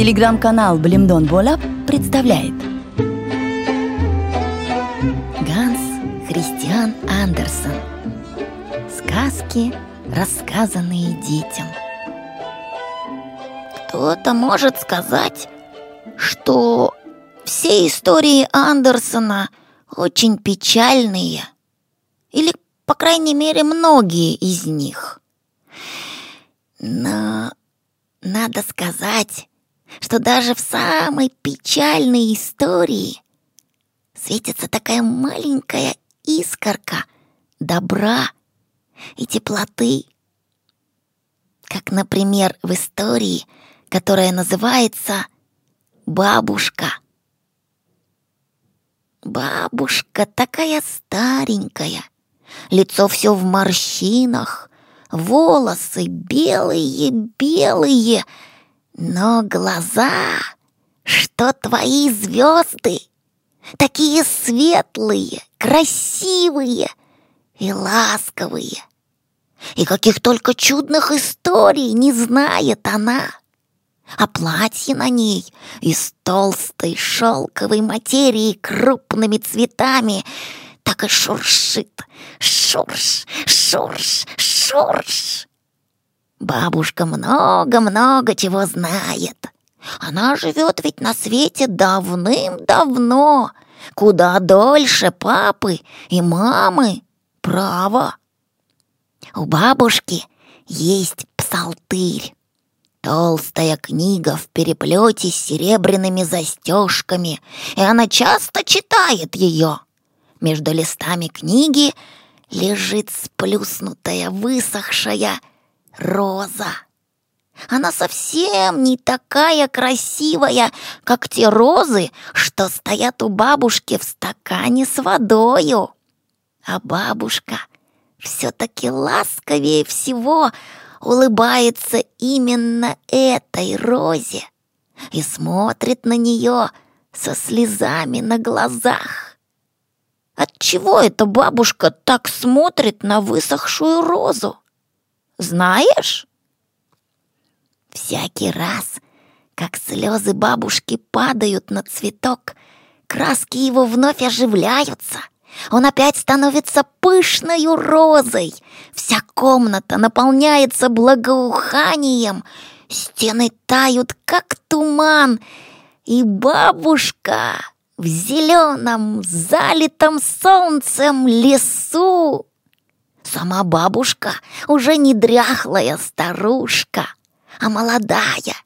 Телеграм-канал Блимдон Болап представляет Ганс Христиан Андерсон Сказки, рассказанные детям Кто-то может сказать, что все истории Андерсона очень печальные. Или, по крайней мере, многие из них. Но надо сказать, что даже в самой печальной истории светится такая маленькая искорка добра и теплоты. Как, например, в истории, которая называется «Бабушка». Бабушка такая старенькая, лицо все в морщинах, волосы белые-белые, но глаза, что твои звезды, такие светлые, красивые и ласковые. И каких только чудных историй не знает она. А платье на ней из толстой шелковой материи крупными цветами так и шуршит. Шурш, шурш, шурш. Бабушка много-много чего знает. Она живет ведь на свете давным-давно, куда дольше папы и мамы. Право. У бабушки есть псалтырь. Толстая книга в переплете с серебряными застежками, и она часто читает ее. Между листами книги лежит сплюснутая, высохшая роза. Она совсем не такая красивая, как те розы, что стоят у бабушки в стакане с водою. А бабушка все-таки ласковее всего улыбается именно этой розе и смотрит на нее со слезами на глазах. Отчего эта бабушка так смотрит на высохшую розу? Знаешь? Всякий раз, как слезы бабушки падают на цветок, краски его вновь оживляются. Он опять становится пышною розой. Вся комната наполняется благоуханием. Стены тают, как туман. И бабушка в зеленом, залитом солнцем лесу Сама бабушка уже не дряхлая старушка, а молодая,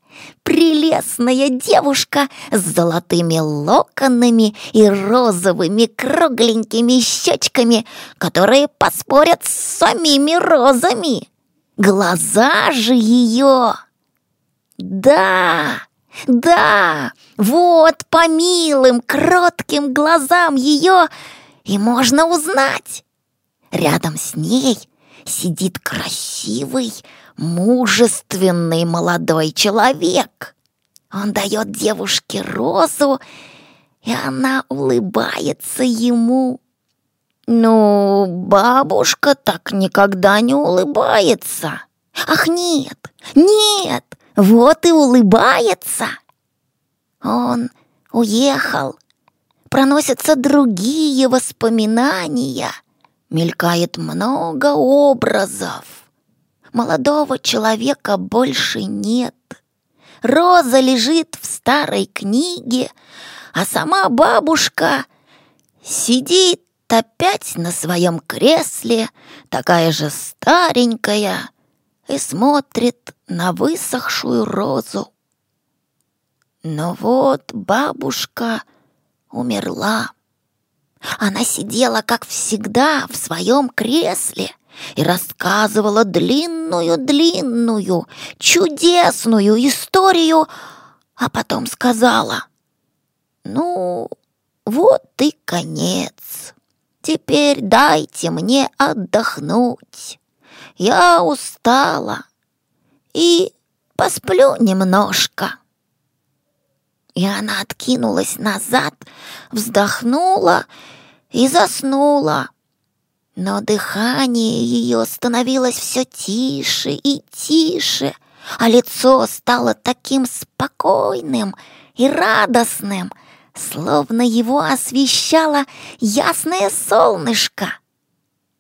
прелестная девушка с золотыми локонами и розовыми кругленькими щечками, которые поспорят с самими розами. Глаза же ее... Да, да, вот по милым, кротким глазам ее и можно узнать. Рядом с ней сидит красивый, мужественный молодой человек. Он дает девушке розу, и она улыбается ему. Ну, бабушка так никогда не улыбается. Ах, нет, нет, вот и улыбается. Он уехал. Проносятся другие воспоминания — Мелькает много образов. Молодого человека больше нет. Роза лежит в старой книге, а сама бабушка сидит опять на своем кресле, такая же старенькая, и смотрит на высохшую розу. Но вот бабушка умерла. Она сидела, как всегда, в своем кресле и рассказывала длинную-длинную, чудесную историю, а потом сказала, «Ну, вот и конец. Теперь дайте мне отдохнуть. Я устала и посплю немножко». И она откинулась назад, вздохнула и заснула. Но дыхание ее становилось все тише и тише, а лицо стало таким спокойным и радостным, словно его освещало ясное солнышко.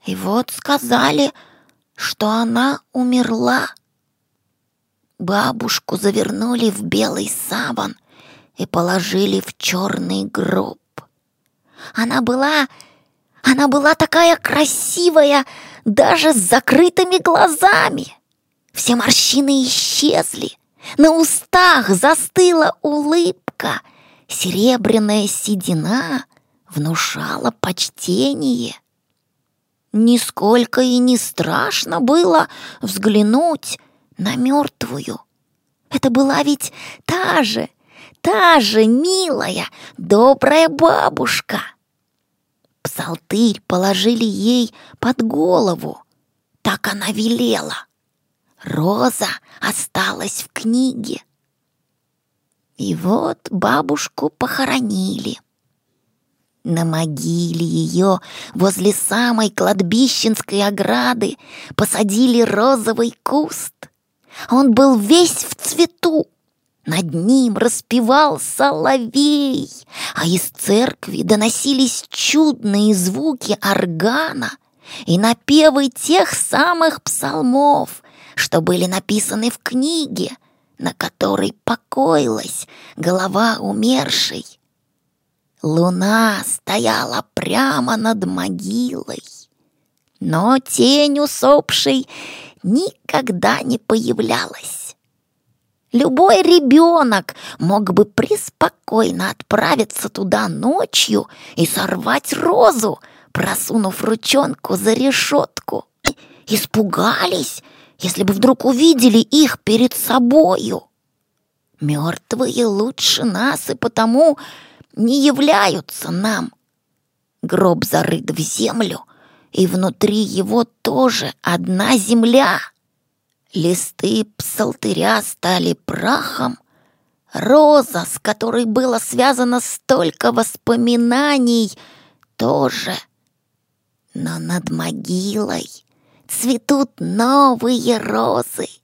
И вот сказали, что она умерла. Бабушку завернули в белый саван и положили в черный гроб. Она была... Она была такая красивая, даже с закрытыми глазами. Все морщины исчезли. На устах застыла улыбка. Серебряная седина внушала почтение. Нисколько и не страшно было взглянуть на мертвую. Это была ведь та же, та же милая, добрая бабушка. Псалтырь положили ей под голову. Так она велела. Роза осталась в книге. И вот бабушку похоронили. На могиле ее возле самой кладбищенской ограды посадили розовый куст. Он был весь в цвету. Над ним распевал соловей, а из церкви доносились чудные звуки органа и напевы тех самых псалмов, что были написаны в книге, на которой покоилась голова умершей. Луна стояла прямо над могилой, но тень усопшей никогда не появлялась. Любой ребенок мог бы преспокойно отправиться туда ночью и сорвать розу, просунув ручонку за решетку. Испугались если бы вдруг увидели их перед собою. Мертвые лучше нас и потому не являются нам. Гроб зарыт в землю, и внутри его тоже одна земля. Листы псалтыря стали прахом, роза, с которой было связано столько воспоминаний, тоже. Но над могилой цветут новые розы.